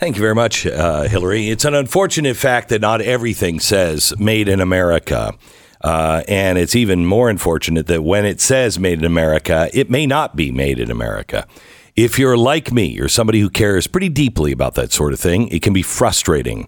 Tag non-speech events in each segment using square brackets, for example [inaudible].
Thank you very much, uh, Hillary. It's an unfortunate fact that not everything says made in America. Uh, and it's even more unfortunate that when it says made in America, it may not be made in America. If you're like me, you're somebody who cares pretty deeply about that sort of thing, it can be frustrating.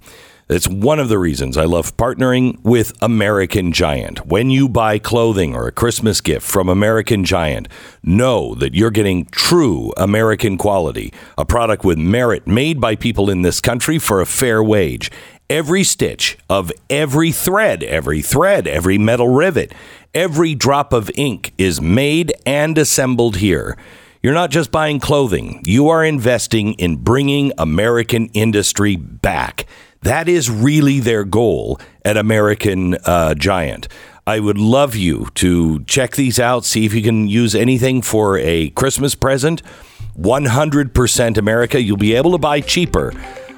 That's one of the reasons I love partnering with American Giant. When you buy clothing or a Christmas gift from American Giant, know that you're getting true American quality, a product with merit made by people in this country for a fair wage. Every stitch of every thread, every thread, every metal rivet, every drop of ink is made and assembled here. You're not just buying clothing, you are investing in bringing American industry back. That is really their goal at American uh, Giant. I would love you to check these out, see if you can use anything for a Christmas present. 100% America. You'll be able to buy cheaper,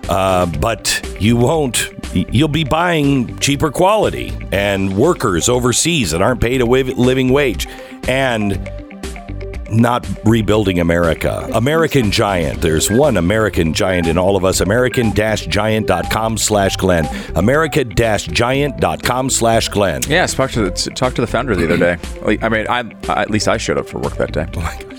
uh, but you won't. You'll be buying cheaper quality and workers overseas that aren't paid a living wage. And not rebuilding America. American Giant. There's one American Giant in all of us. American-Giant.com slash Glenn. America-Giant.com slash Glenn. Yeah, talk to the, talk to the founder the other day. I mean, I, at least I showed up for work that day. Oh my gosh.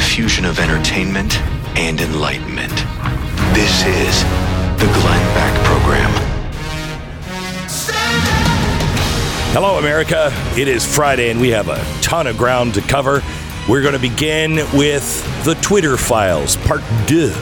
Fusion of entertainment and enlightenment. This is the Glenn Beck Program. Hello, America. It is Friday, and we have a ton of ground to cover. We're going to begin with the Twitter files, part two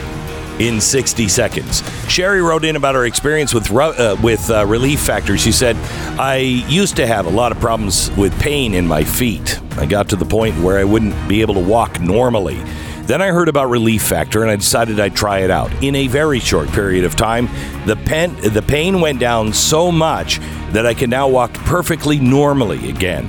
in 60 seconds. Sherry wrote in about her experience with uh, with uh, Relief Factor. She said, "I used to have a lot of problems with pain in my feet. I got to the point where I wouldn't be able to walk normally." Then I heard about Relief Factor and I decided I'd try it out. In a very short period of time, the, pen, the pain went down so much that I can now walk perfectly normally again.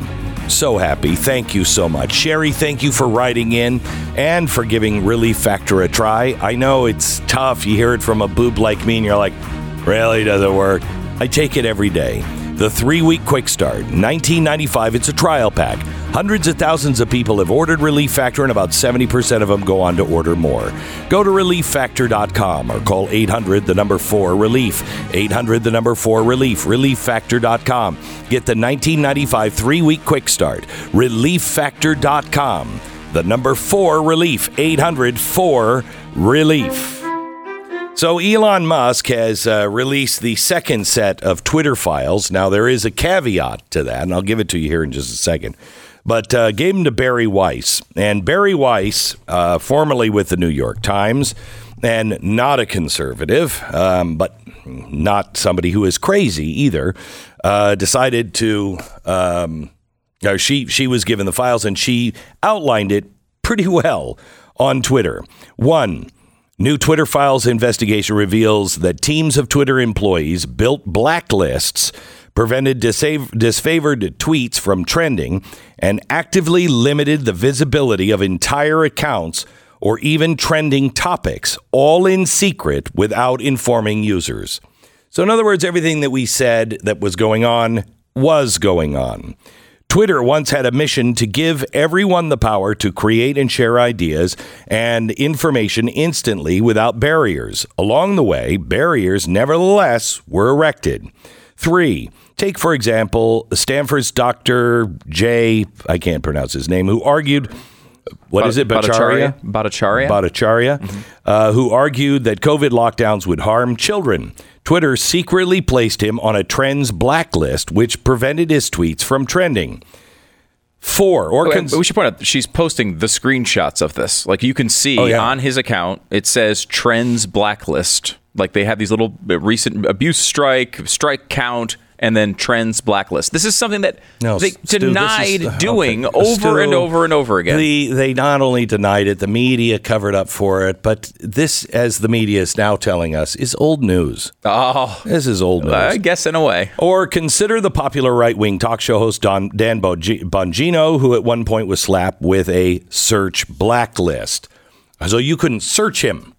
So happy. Thank you so much. Sherry, thank you for writing in and for giving Relief Factor a try. I know it's tough. You hear it from a boob like me and you're like, really doesn't work. I take it every day. The three week quick start, 1995. It's a trial pack. Hundreds of thousands of people have ordered Relief Factor, and about 70% of them go on to order more. Go to relieffactor.com or call 800 the number 4 relief. 800 the number 4 relief. Relieffactor.com. Get the 1995 three week quick start. Relieffactor.com. The number 4 relief. 800 4 relief. So Elon Musk has uh, released the second set of Twitter files. Now there is a caveat to that, and I'll give it to you here in just a second. But uh, gave them to Bari Weiss, and Bari Weiss, uh, formerly with the New York Times, and not a conservative, um, but not somebody who is crazy either, uh, decided to. Um, she she was given the files, and she outlined it pretty well on Twitter. One New Twitter Files investigation reveals that teams of Twitter employees built blacklists, prevented disfavored tweets from trending, and actively limited the visibility of entire accounts or even trending topics, all in secret without informing users. So, in other words, everything that we said that was going on was going on. Twitter once had a mission to give everyone the power to create and share ideas and information instantly without barriers. Along the way, barriers nevertheless were erected. Three, take for example Stanford's Dr. Jay, I can't pronounce his name, who argued. What is it, Bhattacharya? Bhattacharya. Bhattacharya, uh, who argued that COVID lockdowns would harm children. Twitter secretly placed him on a trends blacklist, which prevented his tweets from trending. Four, or Oh, cons- we should point out she's posting the screenshots of this. Like you can see Oh, yeah. on his account, it says trends blacklist. Like they have these little recent abuse strike, strike count, and then trends blacklist. This is something that No, they Stu, this is- denied okay. doing over Stu, and over and over again. The, they not only denied it, the media covered up for it, but this, as the media is now telling us, is old news. oh, This is old news. I guess in a way. Or consider the popular right wing talk show host Don, Dan Bongino, who at one point was slapped with a search blacklist. So you couldn't search him.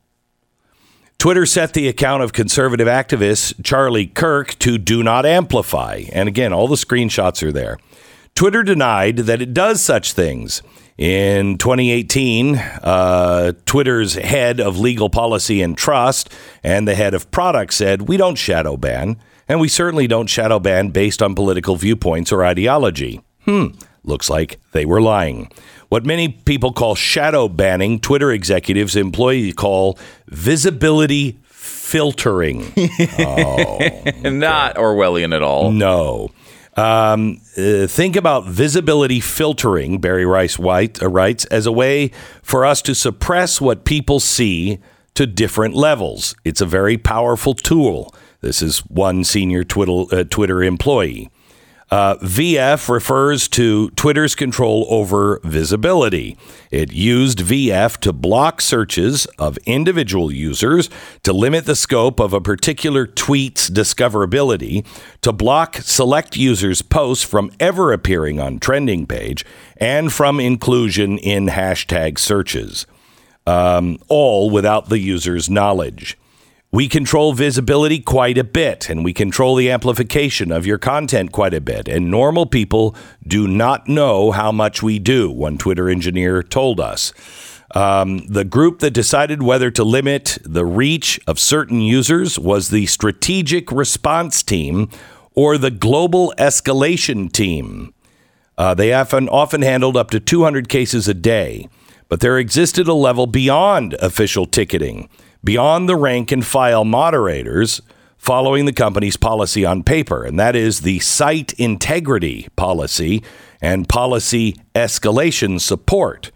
Twitter set the account of conservative activist Charlie Kirk to do not amplify. And again, all the screenshots are there. Twitter denied that it does such things. In 2018, uh, Twitter's head of legal policy and trust and the head of product said, We don't shadow ban, and we certainly don't shadow ban based on political viewpoints or ideology. Hmm, looks like they were lying. What many people call shadow banning, Twitter executives employees call visibility filtering. [laughs] Oh, Not Orwellian at all. No. Um, uh, think about visibility filtering, Barry Rice White uh, writes, as a way for us to suppress what people see to different levels. It's a very powerful tool. This is one senior Twitter, uh, Twitter employee. Uh, VF refers to Twitter's control over visibility. It used VF to block searches of individual users, to limit the scope of a particular tweet's discoverability, to block select users' posts from ever appearing on trending page, and from inclusion in hashtag searches, um, all without the user's knowledge. We control visibility quite a bit, and we control the amplification of your content quite a bit. And normal people do not know how much we do, one Twitter engineer told us. Um, the group that decided whether to limit the reach of certain users was the Strategic Response Team or the Global Escalation Team. Uh, they often, often handled up to 200 cases a day, but there existed a level beyond official ticketing, beyond the rank and file moderators following the company's policy on paper, and that is the site integrity policy and policy escalation support.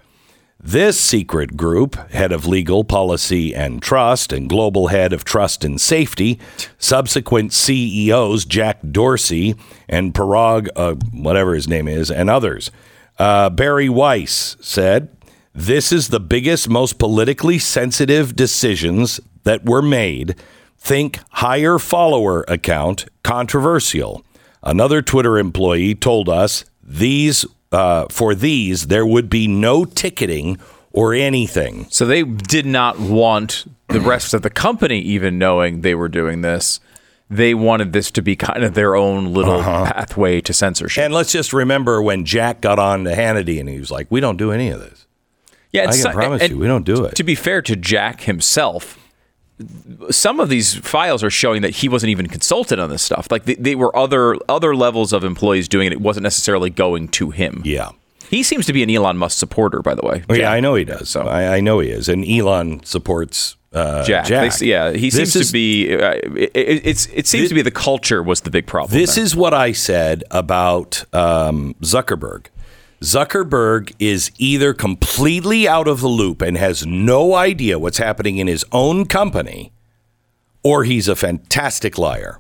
This secret group, head of legal policy and trust, and global head of trust and safety, subsequent CEOs Jack Dorsey and Parag, uh, whatever his name is, and others. Uh, Bari Weiss said, This is the biggest, most politically sensitive decisions that were made. Think higher follower account controversial. Another Twitter employee told us these uh, for these there would be no ticketing or anything. So they did not want the rest of the company even knowing they were doing this. They wanted this to be kind of their own little Uh-huh. pathway to censorship. And let's just remember when Jack got on to Hannity and he was like, "We don't do any of this." Yeah, I can promise you, we don't do it. To be fair to Jack himself, some of these files are showing that he wasn't even consulted on this stuff. Like they, they were other other levels of employees doing it. It wasn't necessarily going to him. Yeah. He seems to be an Elon Musk supporter, by the way. Oh, yeah, I know he does. So- I, I know he is. And Elon supports uh, Jack. Jack. They- yeah, he This seems is- to be. Uh, it, it- it's it seems to be the culture was the big problem. This there. is what I said about um, Zuckerberg. Zuckerberg is either completely out of the loop and has no idea what's happening in his own company, or he's a fantastic liar.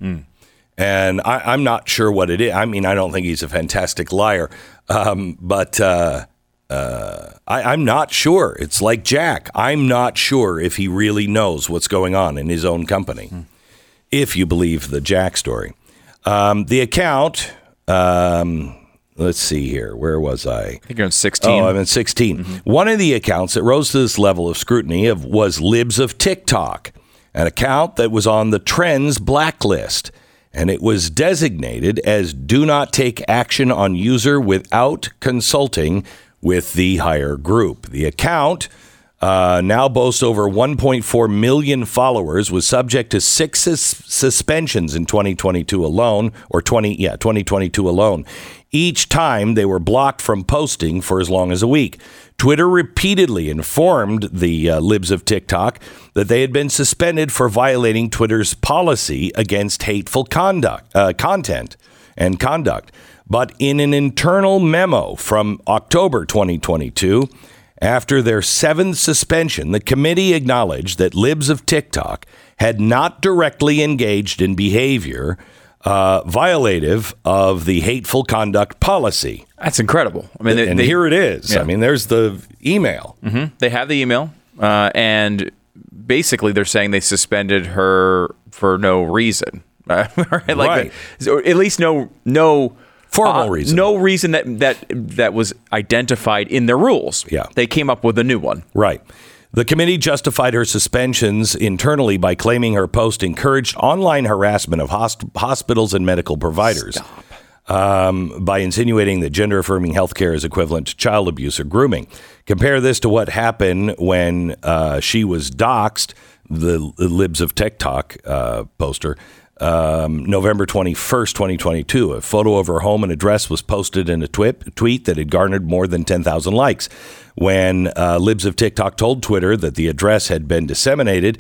And I, I'm not sure what it is. I mean, I don't think he's a fantastic liar, um, but uh, uh, I, I'm not sure. It's like Jack. I'm not sure if he really knows what's going on in his own company, if you believe the Jack story. Um, the account, um, let's see here. Where was I? I think you're on 16. Oh, I'm at 16. One of the accounts that rose to this level of scrutiny of, was Libs of TikTok, an account that was on the Trends blacklist. and it was designated as do not take action on user without consulting with the higher group. The account uh, now boasts over 1.4 million followers, was subject to six sus- suspensions in 2022 alone, or 20, yeah, 2022 alone. Each time they were blocked from posting for as long as a week. Twitter repeatedly informed the uh, libs of TikTok that they had been suspended for violating Twitter's policy against hateful conduct, uh, content and conduct. But in an internal memo from October 2022, after their seventh suspension, the committee acknowledged that libs of TikTok had not directly engaged in behavior uh, violative of the hateful conduct policy. That's incredible. I mean, they, and they- here it is. Yeah. I mean, there's the email. They have the email, uh, and basically they're saying they suspended her for no reason. [laughs] Right? Like Right. the- at least no no Formal uh, reason. no reason that that that was identified in their rules. Yeah. they came up with a new one. Right. The committee justified her suspensions internally by claiming her post encouraged online harassment of hosp- hospitals and medical providers. Um, by insinuating that gender affirming healthcare is equivalent to child abuse or grooming. Compare this to what happened when uh, she was doxxed, the, the Libs of TikTok uh, poster, um, November 21st, 2022. A photo of her home and address was posted in a twit, tweet that had garnered more than 10,000 likes. When uh, Libs of TikTok told Twitter that the address had been disseminated,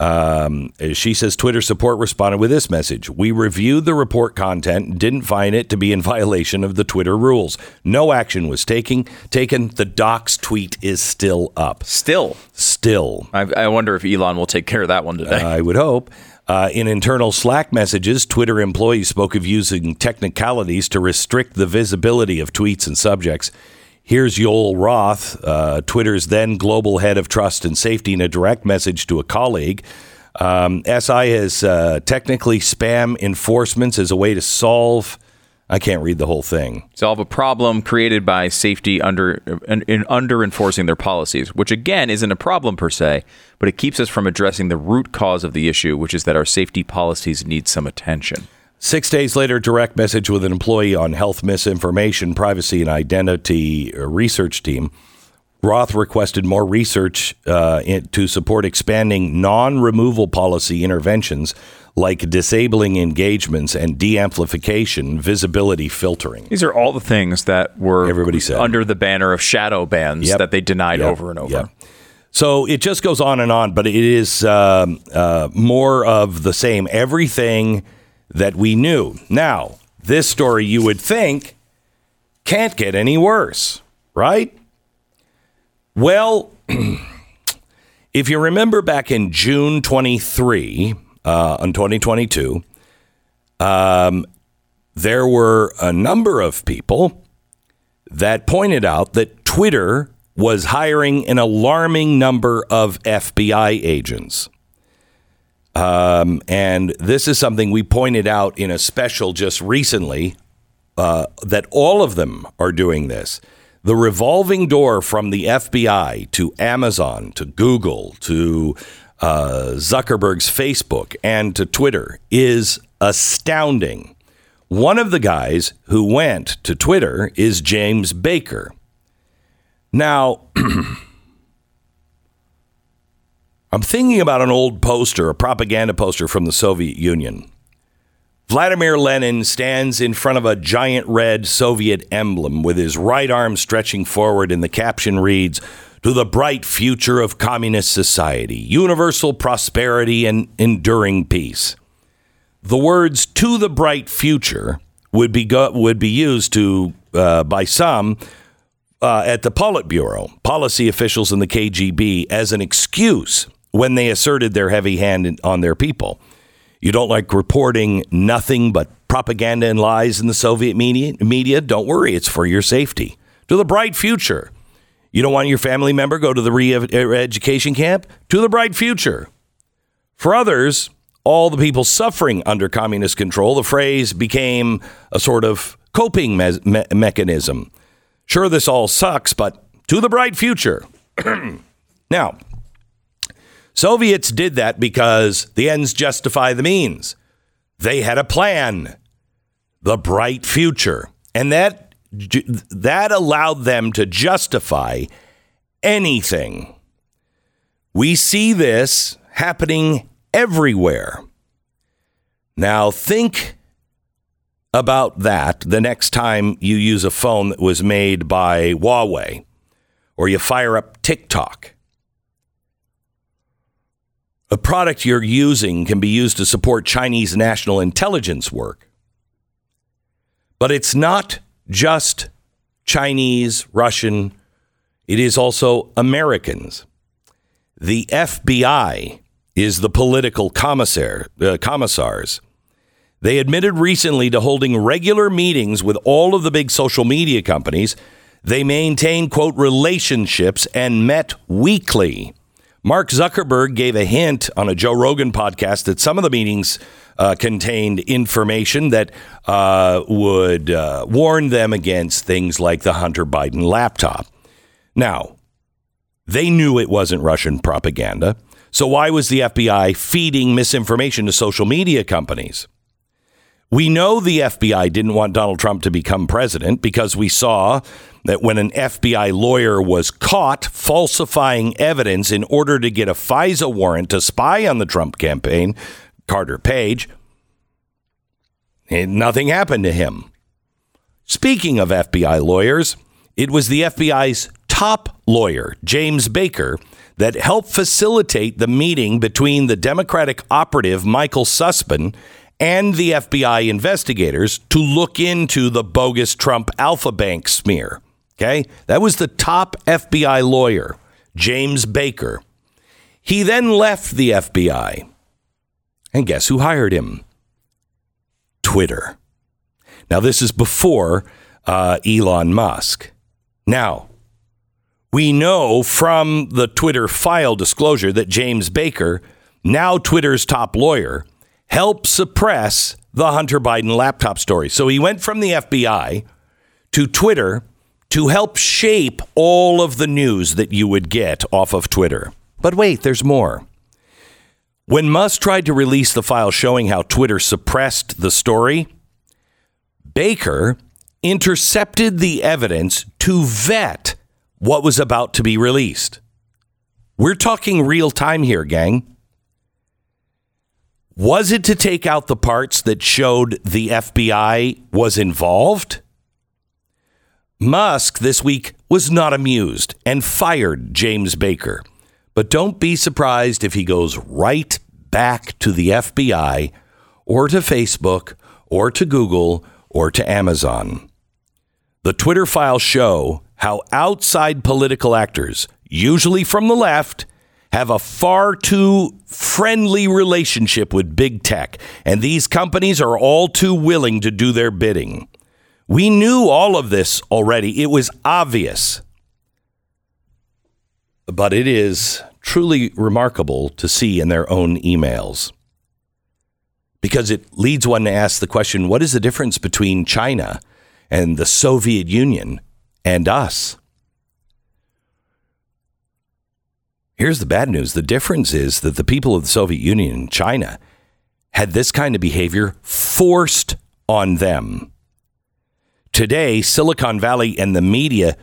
um, she says Twitter support responded with this message We reviewed the report content and didn't find it to be in [laughs] violation of the Twitter rules. No action was taking, taken. The docs tweet is still up. Still, Still. I, I wonder if Elon will take care of that one today. I would hope. Uh, in internal Slack messages, Twitter employees spoke of using technicalities to restrict the visibility of tweets and subjects. Here's Yoel Roth, uh, Twitter's then global head of trust and safety, in a direct message to a colleague. Um, SI has uh, technically spam enforcements as a way to solve. I can't read the whole thing. solve a problem created by safety under in, in under enforcing their policies, which again isn't a problem per se, but it keeps us from addressing the root cause of the issue, which is that our safety policies need some attention. Six days later, direct message with an employee on health misinformation, privacy, and identity research team. Roth requested more research uh, in, to support expanding non removal policy interventions like disabling engagements and de amplification visibility filtering. These are all the things that were Everybody said. under the banner of shadow bans Yep. that they denied Yep. over and over. Yep. So it just goes on and on, but it is um, uh, more of the same. Everything that we knew. Now, this story you would think can't get any worse, right? Well, [clears throat] if you remember back in June 23, uh, on 2022, um, there were a number of people that pointed out that Twitter was hiring an alarming number of FBI agents. Um, and this is something we pointed out in a special just recently uh, that all of them are doing this. The revolving door from the FBI to Amazon to Google to uh, Zuckerberg's Facebook and to Twitter is astounding. One of the guys who went to Twitter is James Baker. Now, [clears throat] I'm thinking about an old poster, a propaganda poster from the Soviet Union. Vladimir Lenin stands in front of a giant red Soviet emblem with his right arm stretching forward, and the caption reads, To the bright future of communist society, universal prosperity and enduring peace. The words "to the bright future" would be go- would be used to uh, by some uh, at the Politburo, policy officials in the KGB, as an excuse when they asserted their heavy hand on their people. You don't like reporting nothing but propaganda and lies in the Soviet media? Media, don't worry, it's for your safety. To the bright future. You don't want your family member go to the uh, re-education camp? To the bright future. For others, all the people suffering under communist control, the phrase became a sort of coping me- me- mechanism. Sure, this all sucks, but to the bright future. [clears throat] now, Soviets did that because the ends justify the means. They had a plan, the bright future. And that, that allowed them to justify anything. We see this happening everywhere. Now, think about that the next time you use a phone that was made by Huawei or you fire up TikTok. A product you're using can be used to support Chinese national intelligence work. But it's not just Chinese, Russian, it is also Americans. The FBI is the political commissar, uh, commissars. They admitted recently to holding regular meetings with all of the big social media companies. They maintain, quote, relationships and met weekly. Mark Zuckerberg gave a hint on a Joe Rogan podcast that some of the meetings uh, contained information that uh, would uh, warn them against things like the Hunter Biden laptop. Now, they knew it wasn't Russian propaganda. So why was the FBI feeding misinformation to social media companies? We know the FBI didn't want Donald Trump to become president because we saw that when an FBI lawyer was caught falsifying evidence in order to get a FISA warrant to spy on the Trump campaign, Carter Page, nothing happened to him. Speaking of FBI lawyers, it was the FBI's top lawyer, James Baker, that helped facilitate the meeting between the Democratic operative Michael Sussmann and the FBI investigators to look into the bogus Trump Alpha Bank smear. Okay? That was the top FBI lawyer, James Baker. He then left the FBI. And guess who hired him? Twitter. Now, this is before uh, Elon Musk. Now, we know from the Twitter file disclosure that James Baker, now Twitter's top lawyer, helped suppress the Hunter Biden laptop story. So he went from the FBI to Twitter to help shape all of the news that you would get off of Twitter. But wait, there's more. When Musk tried to release the file showing how Twitter suppressed the story, Baker intercepted the evidence to vet what was about to be released. We're talking real time here, gang. Was it to take out the parts that showed the FBI was involved? Musk this week was not amused and fired James Baker. But don't be surprised if he goes right back to the FBI or to Facebook or to Google or to Amazon. The Twitter files show how outside political actors, usually from the left, have a far too friendly relationship with big tech, and these companies are all too willing to do their bidding. We knew all of this already, it was obvious. But it is truly remarkable to see in their own emails because it leads one to ask the question what is the difference between China and the Soviet Union and us? Here's the bad news the difference is that the people of the Soviet Union and China had this kind of behavior forced on them. Today, Silicon Valley and the media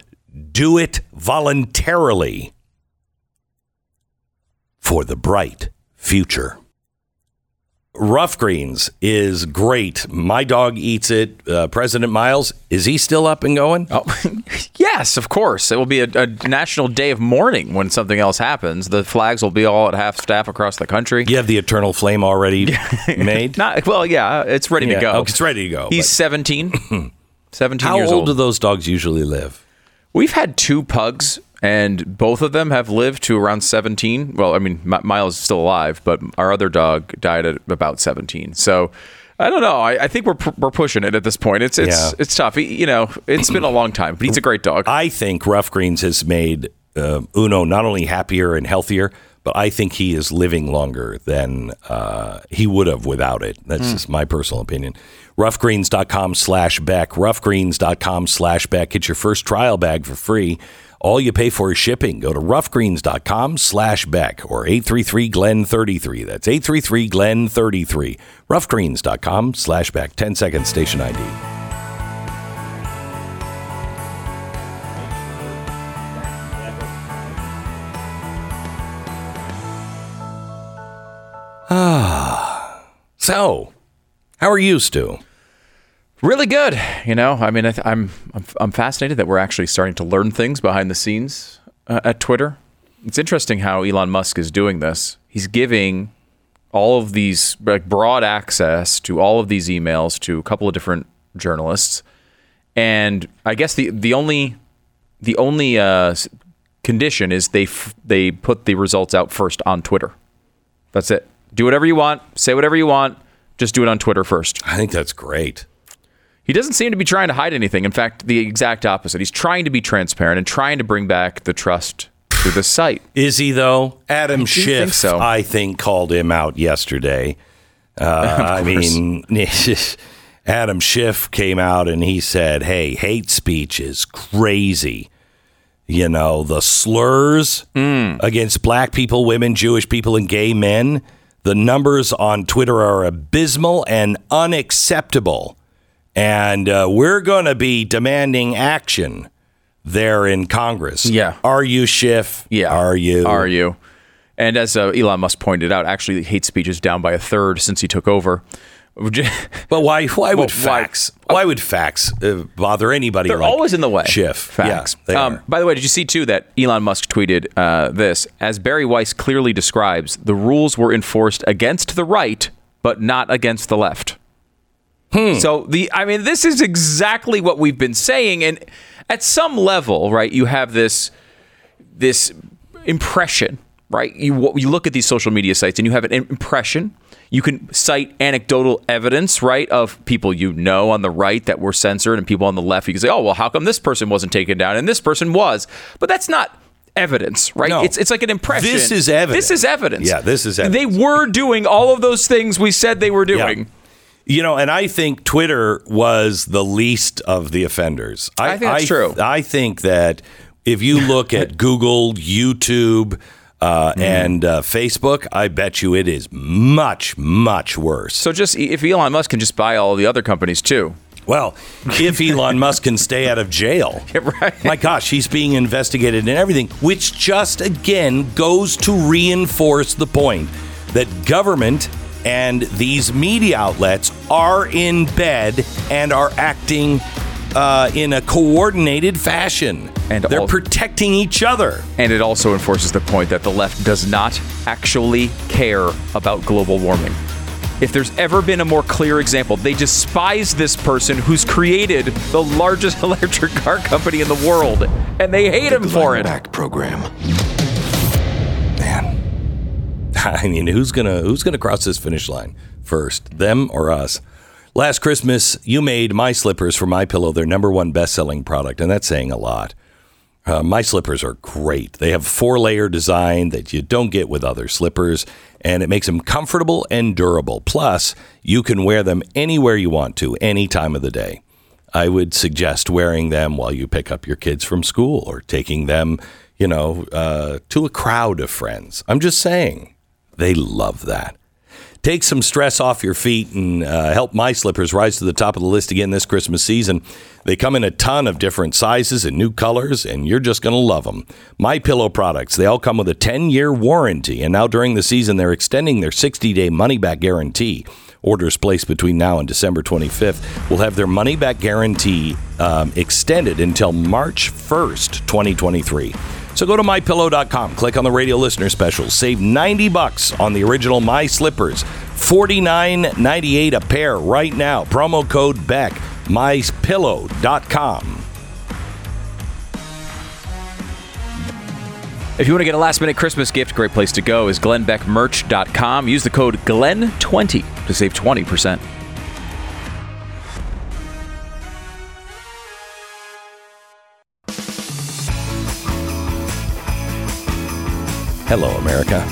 do it voluntarily for the bright future. Rough Greens is great. My dog eats it. Uh, President Miles, is he still up and going? Oh, [laughs] yes, of course. It will be a, a, national day of mourning when something else happens. The flags will be all at half staff across the country. You have the eternal flame already [laughs] made? Not well, yeah, it's ready yeah. to go. Oh, it's ready to go. He's but. 17. [clears throat] 17 How years old old. do those dogs usually live? We've had two pugs and both of them have lived to around 17. Well, I mean, Miles is still alive, but our other dog died at about 17. So I don't know. I, I think we're we're pushing it at this point. It's it's yeah. it's tough. He, you know, it's been a long time, but he's a great dog. I think Rough Greens has made uh, Uno not only happier and healthier, but I think he is living longer than uh, he would have without it. That's mm. just my personal opinion. Roughgreens.com slash Beck. Roughgreens.com slash Beck. Get your first trial bag for free All you pay for is shipping. Go to roughgreens.com slash Beck or 833-GLEN33. That's 833-GLEN33. roughgreens.com slash Beck. 10 seconds station ID. So, how are you, Stu? Really good. You know, I mean, I th- I'm, I'm I'm fascinated that we're actually starting to learn things behind the scenes uh, at Twitter. It's interesting how Elon Musk is doing this. He's giving all of these like broad access to all of these emails to a couple of different journalists, and I guess the the only the only uh, condition is they f- they put the results out first on Twitter. That's it. Do whatever you want, say whatever you want, just do it on Twitter first. I think that's great. He doesn't seem to be trying to hide anything. In fact, the exact opposite. He's trying to be transparent and trying to bring back the trust to the site. Is he though? Adam do Schiff, think so. I think, called him out yesterday. Uh, [laughs] I mean, [laughs] Adam Schiff came out and he said, "Hey, hate speech is crazy." You know, the slurs against black people, women, Jewish people, and gay men. The numbers on Twitter are abysmal and unacceptable. And uh, we're going to be demanding action there in Congress. Yeah. Are you, Schiff? Yeah. Are you? Are you? And as uh, Elon Musk pointed out, actually, hate speech is down by a third since he took over. But [laughs] why? Why would Well, why- facts? Why, would facts uh, bother anybody? They're like always in the way. Schiff. Facts. Yeah, um, by the way, did you see too that Elon Musk tweeted uh, this? As Bari Weiss clearly describes, the rules were enforced against the right, but not against the left. Hmm. So the, I mean, this is exactly what we've been saying, and at some level, right? You have this this impression, right? You you look at these social media sites and you have an impression. You can cite anecdotal evidence, right, of people you know on the right that were censored and people on the left. You can say, "Oh, well, how come this person wasn't taken down and this person was?" But that's not evidence, right? No. It's it's like an impression. This is evidence. This is evidence. Yeah, this is evidence. They were doing all of those things we said they were doing. You know, and I think Twitter was the least of the offenders. I think that's true. I think that if you look at [laughs] Google, YouTube, uh, Mm-hmm. and uh, Facebook, I bet you it is much, much worse. So just if Elon Musk can just buy all the other companies too. Well, if Elon [laughs] Musk can stay out of jail, [laughs] right. my gosh, he's being investigated and everything, which just again goes to reinforce the point that government and these media outlets are in bed and are acting uh, in a coordinated fashion. And they're all- protecting each other. And it also enforces the point that the left does not actually care about global warming. If there's ever been a more clear example, they despise this person who's created the largest [laughs] electric car company in the world, and they hate him for Glenn it. Beck program. Man, [laughs] I mean, who's gonna who's gonna cross this finish line first, them or us? Last Christmas, you made my slippers for my pillow their number one best-selling product, and that's saying a lot. Uh, my slippers are great. They have four-layer design that you don't get with other slippers, and it makes them comfortable and durable. Plus, you can wear them anywhere you want to, any time of the day. I would suggest wearing them while you pick up your kids from school or taking them, you know, uh, to a crowd of friends. I'm just saying, they love that. Take some stress off your feet and uh, help my slippers rise to the top of the list again this Christmas season. They come in a ton of different sizes and new colors, and you're just going to love them. My Pillow products, they all come with a 10 year warranty, and now during the season, they're extending their 60 day money back guarantee. Orders placed between now and December 25th will have their money back guarantee um, extended until March 1st, 2023. So go to mypillow.com, click on the radio listener special, save 90 bucks on the original My Slippers, 49.98 a pair right now. Promo code BECK, mypillow.com. If you want to get a last minute Christmas gift, great place to go is glenbeckmerch.com. Use the code GLEN20 to save 20%. Hello, America.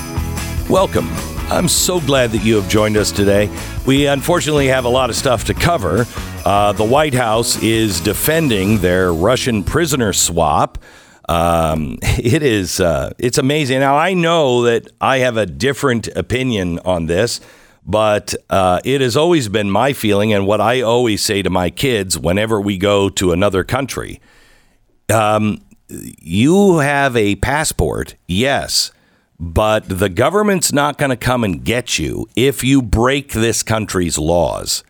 Welcome. I'm so glad that you have joined us today. We unfortunately have a lot of stuff to cover. Uh, the White House is defending their Russian prisoner swap. Um, [laughs] it is uh, it's amazing. Now I know that I have a different opinion on this, but uh, it has always been my feeling, and what I always say to my kids whenever we go to another country. Um, you have a passport, yes, but the government's not going to come and get you if you break this country's laws.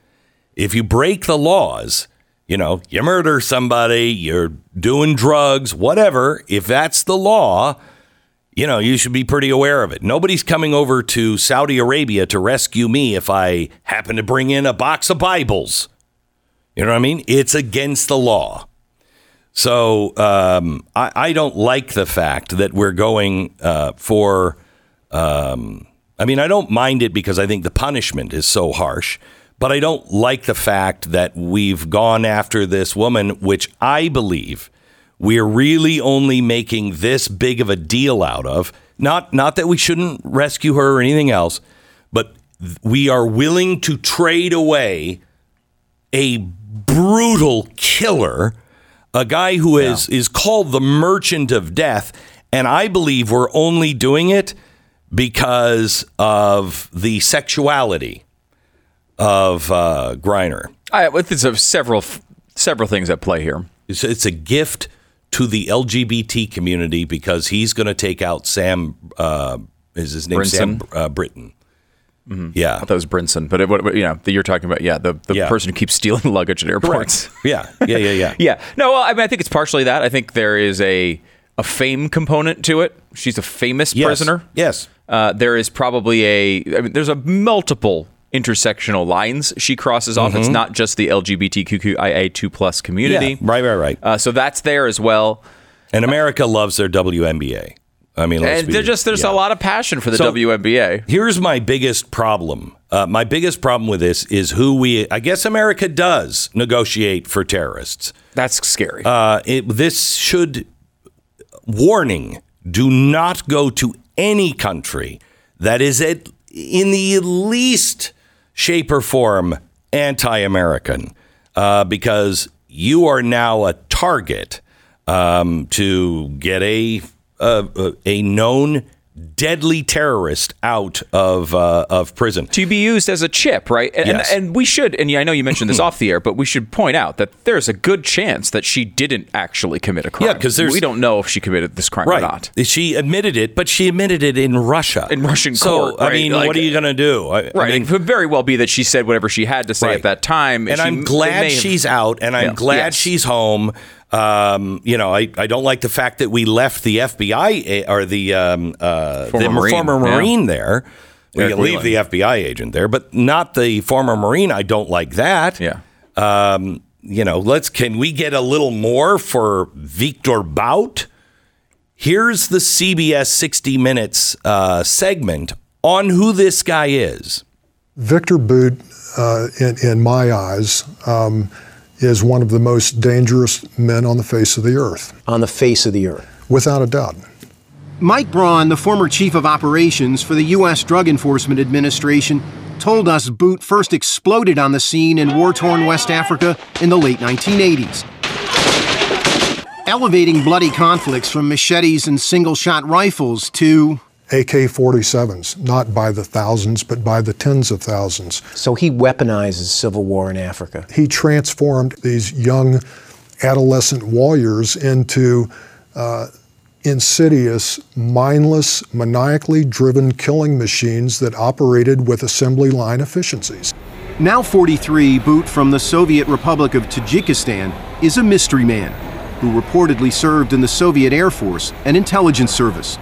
If you break the laws, you know, you murder somebody, you're doing drugs, whatever, if that's the law, you know, you should be pretty aware of it. Nobody's coming over to Saudi Arabia to rescue me if I happen to bring in a box of Bibles. You know what I mean? It's against the law. So um, I, I, don't like the fact that we're going uh, for. Um, I mean, I don't mind it because I think the punishment is so harsh. But I don't like the fact that we've gone after this woman, which I believe we're really only making this big of a deal out of. Not, not that we shouldn't rescue her or anything else, but we are willing to trade away a brutal killer, a guy who is, yeah. is called the merchant of death. And I believe we're only doing it because of the sexuality of uh, Griner. I, there's several several things at play here. It's, it's a gift to the LGBT community because he's going to take out Sam. Uh, is his name Brinson? Sam uh, Britton? Mm-hmm. Yeah, I thought it was Brinson, but it, you know, that you're talking about, yeah, the, the yeah. person who keeps stealing luggage at airports. Yeah, yeah, yeah, yeah. [laughs] yeah. No, well, I mean, I think it's partially that. I think there is a a fame component to it. She's a famous yes. prisoner. Yes. Uh, there is probably a. I mean, there's a multiple intersectional lines she crosses off. Mm-hmm. It's not just the LGBTQIA2 plus community. Yeah, right, right, right. Uh, so that's there as well. And America loves their WNBA. I mean, and be, just there's yeah. a lot of passion for the so, WNBA. Here's my biggest problem. Uh, my biggest problem with this is who we. I guess America does negotiate for terrorists. That's scary. Uh, it, this should warning: do not go to any country that is at in the least shape or form anti American uh, because you are now a target um, to get a, a, a known deadly terrorist out of uh, of prison to be used as a chip, right? And, yes. and, and we should, and I know you mentioned this [clears throat] off the air, but we should point out that there's a good chance that she didn't actually commit a crime. Yeah, because we don't know if she committed this crime right. or not. She admitted it, but she admitted it in Russia, in Russian so, court. Right? I mean, like, what are you going to do? I, right, I mean, it could very well be that she said whatever she had to say right. at that time, and she, I'm glad she's have, out, and I'm yeah, glad yes. she's home. Um, you know, I, I don't like the fact that we left the FBI eh, or the um, uh, former, the Marine. former Marine yeah. there. We leave the FBI agent there, but not the former Marine. I don't like that. Yeah. Um, you know, let's can we get a little more for Victor Bout? Here's the CBS 60 Minutes uh, segment on who this guy is. Victor Bout, uh, in, in my eyes, um, is one of the most dangerous men on the face of the earth. On the face of the earth. Without a doubt. Mike Braun, the former chief of operations for the U.S. Drug Enforcement Administration, told us Bout first exploded on the scene in war torn West Africa in the late 1980s. Elevating bloody conflicts from machetes and single shot rifles to AK 47s, not by the thousands, but by the tens of thousands. So he weaponizes civil war in Africa. He transformed these young adolescent warriors into uh, insidious, mindless, maniacally driven killing machines that operated with assembly line efficiencies. Now 43, Bout from the Soviet Republic of Tajikistan is a mystery man who reportedly served in the Soviet Air Force and intelligence service.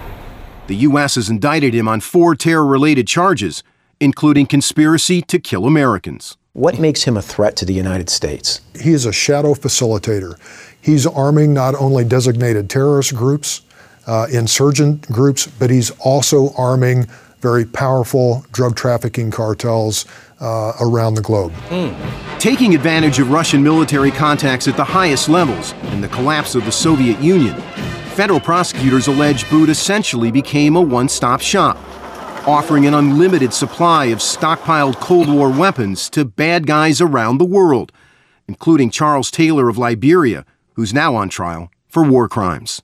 The U.S. has indicted him on four terror related charges, including conspiracy to kill Americans. What makes him a threat to the United States? He is a shadow facilitator. He's arming not only designated terrorist groups, uh, insurgent groups, but he's also arming very powerful drug trafficking cartels uh, around the globe. Mm. Taking advantage of Russian military contacts at the highest levels and the collapse of the Soviet Union, Federal prosecutors allege Bout essentially became a one stop shop, offering an unlimited supply of stockpiled Cold War weapons to bad guys around the world, including Charles Taylor of Liberia, who's now on trial for war crimes.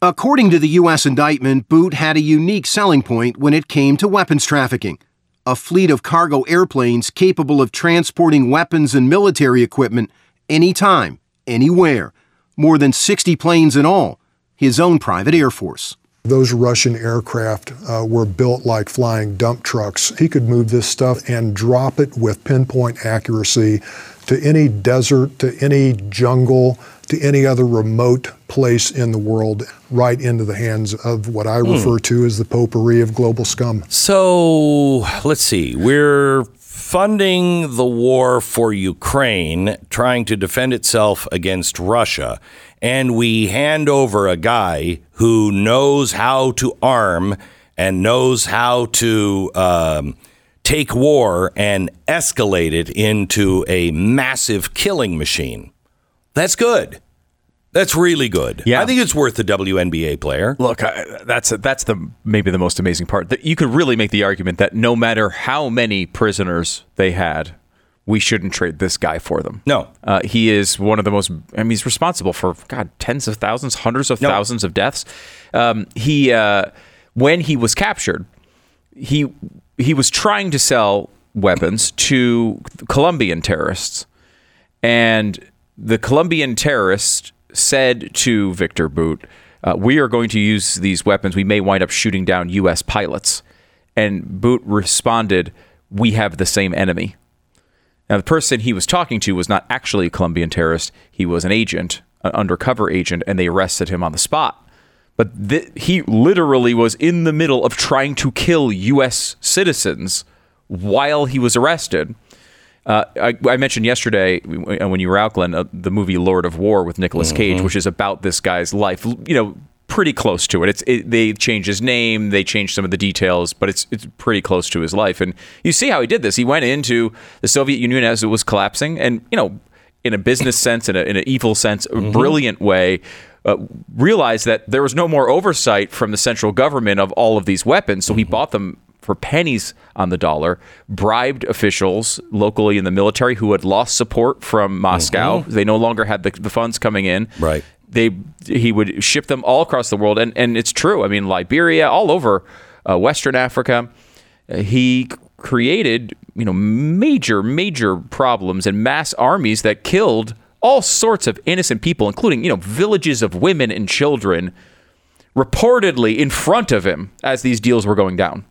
According to the U.S. indictment, Bout had a unique selling point when it came to weapons trafficking. A fleet of cargo airplanes capable of transporting weapons and military equipment anytime, anywhere. More than 60 planes in all. His own private air force. Those Russian aircraft uh, were built like flying dump trucks. He could move this stuff and drop it with pinpoint accuracy to any desert, to any jungle, to any other remote place in the world, right into the hands of what I refer to as the potpourri of global scum. So let's see. We're funding the war for Ukraine, trying to defend itself against Russia, and we hand over a guy who knows how to arm and knows how to um, take war and escalate it into a massive killing machine. That's good. That's really good. Yeah. I think it's worth the WNBA player. Look, I, that's that's the maybe the most amazing part. That you could really make the argument that no matter how many prisoners they had, we shouldn't trade this guy for them. No. uh, he is one of the most. I mean, he's responsible for God tens of thousands, hundreds of No. thousands of deaths. Um, he uh, when he was captured, he he was trying to sell weapons to Colombian terrorists, and the Colombian terrorist said to Victor Bout, uh, "We are going to use these weapons. We may wind up shooting down U.S. pilots." And Bout responded, "We have the same enemy." Now, the person he was talking to was not actually a Colombian terrorist. He was an agent, an undercover agent, and they arrested him on the spot. But th- he literally was in the middle of trying to kill U.S. citizens while he was arrested. Uh, I, I mentioned yesterday uh, when you were out, Glenn, uh, the movie Lord of War with Nicolas Cage, which is about this guy's life. You know, pretty close to it. It's it, they changed his name, they changed some of the details, but it's it's pretty close to his life. And you see how he did this. He went into the Soviet Union as it was collapsing, and you know, in a business [laughs] sense, in, a, in an evil sense, a brilliant way. Uh, realized that there was no more oversight from the central government of all of these weapons, so he bought them for pennies on the dollar, bribed officials locally in the military who had lost support from Moscow. They no longer had the, the funds coming in. Right. They he would ship them all across the world, and and it's true. I mean, Liberia, all over uh, Western Africa. Uh, he created you know major major problems and mass armies that killed all sorts of innocent people, including you know villages of women and children, reportedly in front of him as these deals were going down.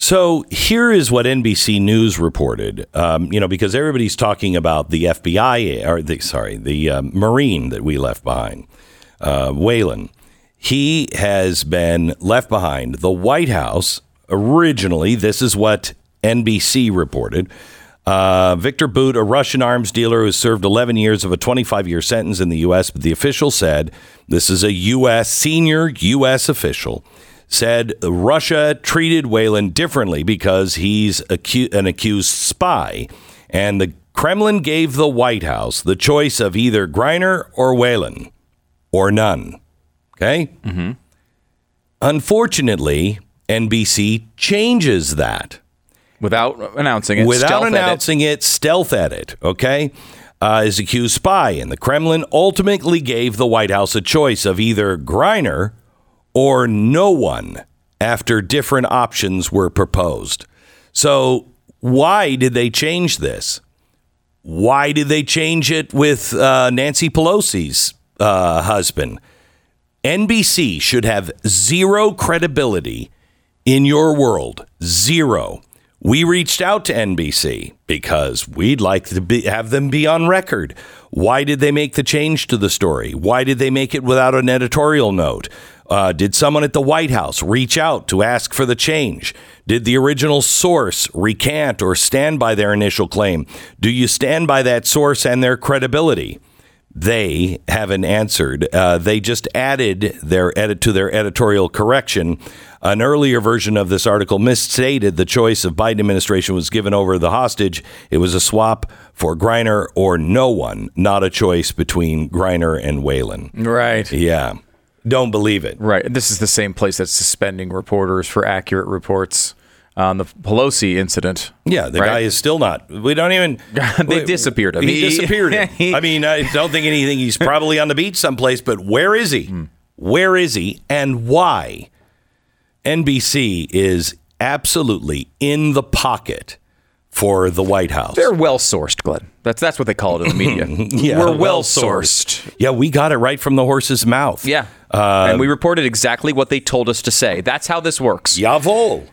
So here is what NBC News reported. Um, you know, because everybody's talking about the FBI or the sorry, the uh, Marine that we left behind, uh, Whelan. He has been left behind. The White House originally. This is what NBC reported. Uh, Victor Bout, a Russian arms dealer who served 11 years of a 25 year sentence in the U.S., but the official said this is a U.S. senior U.S. official said Russia treated Whelan differently because he's acu- an accused spy. And the Kremlin gave the White House the choice of either Griner or Whelan or none. Okay? Mm-hmm. Unfortunately, NBC changes that Without announcing it, without stealth edit. announcing it, stealth edit, okay, uh, is accused spy. And the Kremlin ultimately gave the White House a choice of either Griner or no one after different options were proposed. So, why did they change this? Why did they change it with uh, Nancy Pelosi's uh, husband? NBC should have zero credibility in your world. Zero. We reached out to NBC because we'd like to be, have them be on record. Why did they make the change to the story? Why did they make it without an editorial note? Uh, did someone at the White House reach out to ask for the change? Did the original source recant or stand by their initial claim? Do you stand by that source and their credibility? they haven't answered. Uh, they just added their edit to their editorial correction. An earlier version of this article misstated the choice of Biden administration was given over the hostage. It was a swap for Griner or no one, not a choice between Griner and Whelan. Right. Yeah, don't believe it. Right. This is the same place that's suspending reporters for accurate reports on the Pelosi incident. Yeah, the Right? guy is still not. We don't even. [laughs] They disappeared him. He He- disappeared. him. [laughs] I mean, I don't think anything. He's probably on the beach someplace, but where is he? Hmm. Where is he and why? NBC is absolutely in the pocket for the White House. They're well sourced, Glenn. That's that's what they call it in the media. [laughs] Yeah, We're well well-sourced. Yeah, we got it right from the horse's mouth. Yeah. and we reported exactly what they told us to say. That's how this works. Jawohl.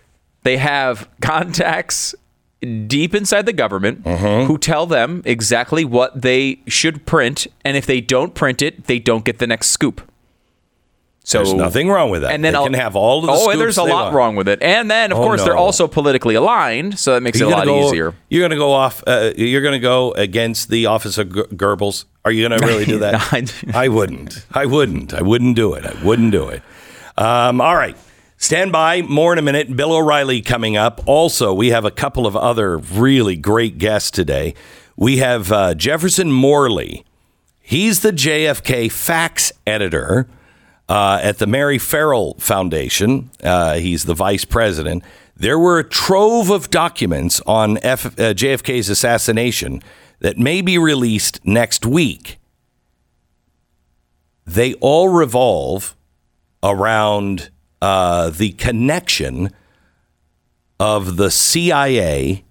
They have contacts deep inside the government Mm-hmm. who tell them exactly what they should print, and if they don't print it, they don't get the next scoop. So There's nothing wrong with that. And then they I'll- can have all of the oh, and there's a lot want. wrong with it. And then, of Oh, course, they're also politically aligned, so that makes it a lot go- easier. You're going to go off. Uh, you're going to go against the Office of Goebbels. Are you going to really do [laughs] that? I- I wouldn't. I wouldn't. I wouldn't do it. I wouldn't do it. Um, all right. Stand by. More in a minute. Bill O'Reilly coming up. Also, we have a couple of other really great guests today. We have uh, Jefferson Morley. He's the JFK facts editor uh, at the Mary Ferrell Foundation. Uh, he's the vice president. There were a trove of documents on F- uh, JFK's assassination that may be released next week. They all revolve around uh, the connection of the CIA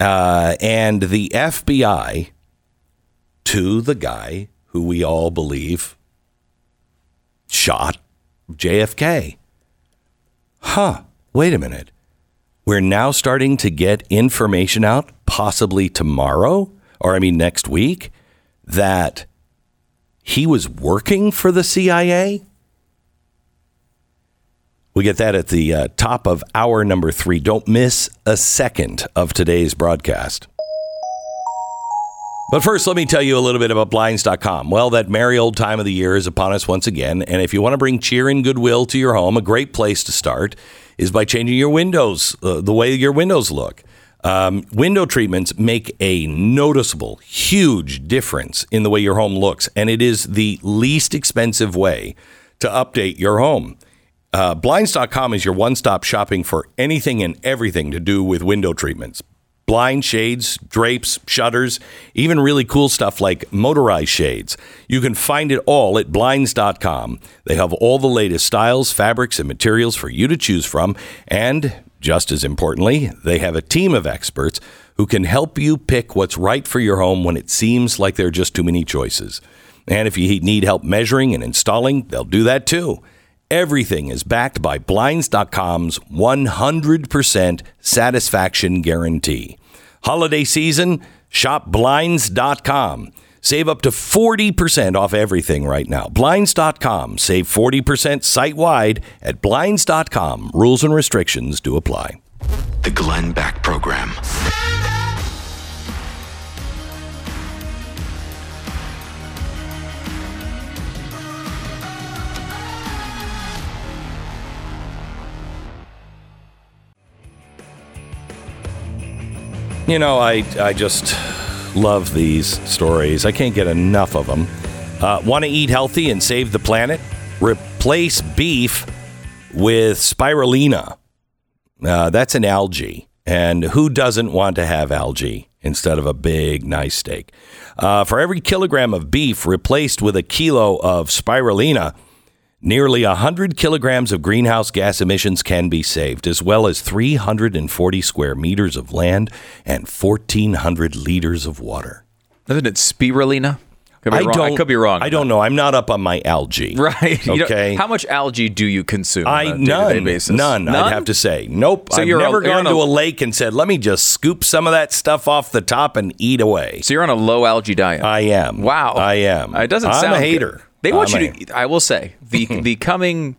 uh, and the FBI to the guy who we all believe shot JFK. Huh, wait a minute. We're now starting to get information out, possibly tomorrow, or I mean next week, that he was working for the CIA? We get that at the uh, top of hour number three. Don't miss a second of today's broadcast. But first, let me tell you a little bit about Blinds.com. Well, that merry old time of the year is upon us once again. And if you want to bring cheer and goodwill to your home, a great place to start is by changing your windows, uh, the way your windows look. Um, window treatments make a noticeable, huge difference in the way your home looks. And it is the least expensive way to update your home. Uh, Blinds.com is your one stop shopping for anything and everything to do with window treatments. Blind shades, drapes, shutters, even really cool stuff like motorized shades. You can find it all at Blinds.com. They have all the latest styles, fabrics, and materials for you to choose from. And just as importantly, they have a team of experts who can help you pick what's right for your home when it seems like there are just too many choices. And if you need help measuring and installing, they'll do that too. Everything is backed by Blinds.com's 100% satisfaction guarantee. Holiday season, shop Blinds.com. Save up to 40% off everything right now. Blinds.com. Save 40% site wide at Blinds.com. Rules and restrictions do apply. The Glenn Beck Program. You know, I, I just love these stories. I can't get enough of them. Uh, Want to eat healthy and save the planet? Replace beef with spirulina. Uh, that's an algae. And who doesn't want to have algae instead of a big, nice steak? Uh, for every kilogram of beef replaced with a kilo of spirulina, Nearly 100 kilograms of greenhouse gas emissions can be saved, as well as 340 square meters of land and 1,400 liters of water. Isn't it spirulina? I wrong. don't. I could be wrong. I don't know. I'm not up on my algae. [laughs] Right. You know, Okay. how much algae do you consume I on a day-to-day none, basis? none. I'd have to say nope. So I've you're never a- you're gone to a- a lake and said, "Let me just scoop some of that stuff off the top and eat away." So you're on a low algae diet. I am. Wow. I am. It doesn't I'm sound a good. They want I'm you to. eat- I will say the [laughs] the coming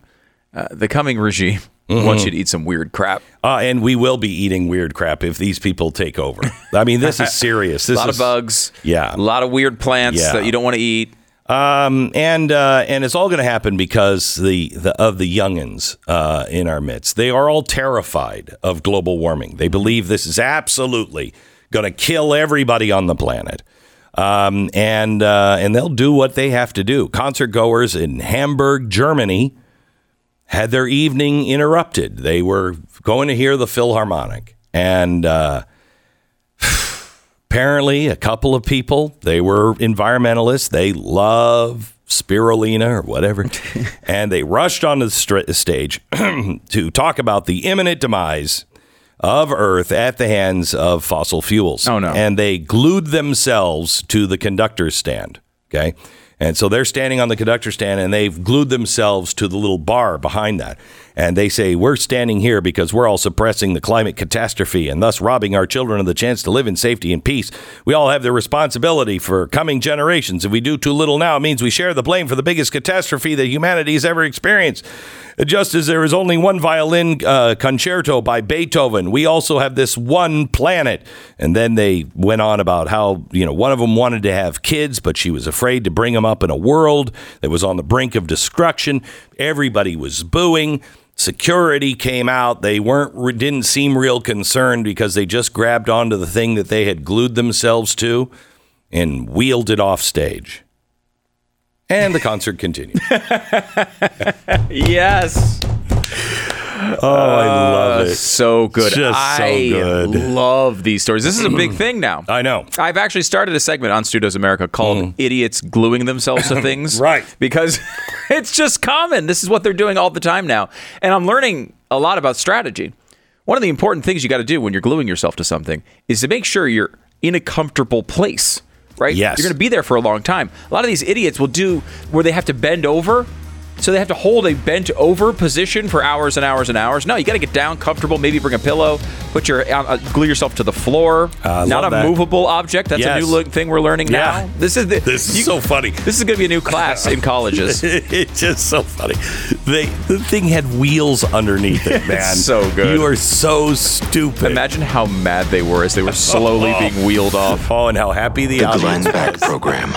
uh, the coming regime wants you to eat some weird crap. Uh, and we will be eating weird crap if these people take over. I mean, this is [laughs] serious. This a lot is of bugs. Yeah. A lot of weird plants Yeah. that you don't want to eat. Um, and uh, and it's all going to happen because the, the of the youngins uh, in our midst. They are all terrified of global warming. They believe this is absolutely going to kill everybody on the planet. Um, and uh, and they'll do what they have to do. Concert goers in Hamburg, Germany, had their evening interrupted. They were going to hear the Philharmonic, and uh, [sighs] apparently, a couple of people they were environmentalists. They love spirulina or whatever. [laughs] and they rushed on the str- stage [clears throat] to talk about the imminent demise of Earth at the hands of fossil fuels. Oh, no. And they glued themselves to the conductor's stand. Okay. And so they're standing on the conductor stand and they've glued themselves to the little bar behind that. And they say, We're standing here because we're all suppressing the climate catastrophe and thus robbing our children of the chance to live in safety and peace. We all have the responsibility for coming generations. If we do too little now, it means we share the blame for the biggest catastrophe that humanity has ever experienced. Just as there is only one violin uh, concerto by Beethoven, we also have this one planet. And then they went on about how, you know, one of them wanted to have kids, but she was afraid to bring them up in a world that was on the brink of destruction. Everybody was booing. Security came out. They weren't didn't seem real concerned because they just grabbed onto the thing that they had glued themselves to and wheeled it off stage. And the concert continued. [laughs] Yes. Oh, I love Uh, it. so good. Just so I good. love these stories. This is a big [clears throat] thing now. I know. I've actually started a segment on Stu Does America called Idiots Gluing Themselves to [laughs] Things. Right. Because [laughs] it's just common. This is what they're doing all the time now. And I'm learning a lot about strategy. One of the important things you got to do when you're gluing yourself to something is to make sure you're in a comfortable place, right? Yes. You're going to be there for a long time. A lot of these idiots will do where they have to bend over. So they have to hold a bent over position for hours and hours and hours. No, you got to get down, comfortable. Maybe bring a pillow. Put your uh, uh, glue yourself to the floor. I Not a that. movable object. That's Yes. a new look thing we're learning Yeah. now. This is the, This is you- so funny. This is going to be a new class in colleges. [laughs] it's just so funny. They the thing had wheels underneath it, [laughs] man. so good. You are so stupid. Imagine how mad they were as they were slowly [laughs] being wheeled off. Oh, and how happy the, The audience Glenn Beck was. Program.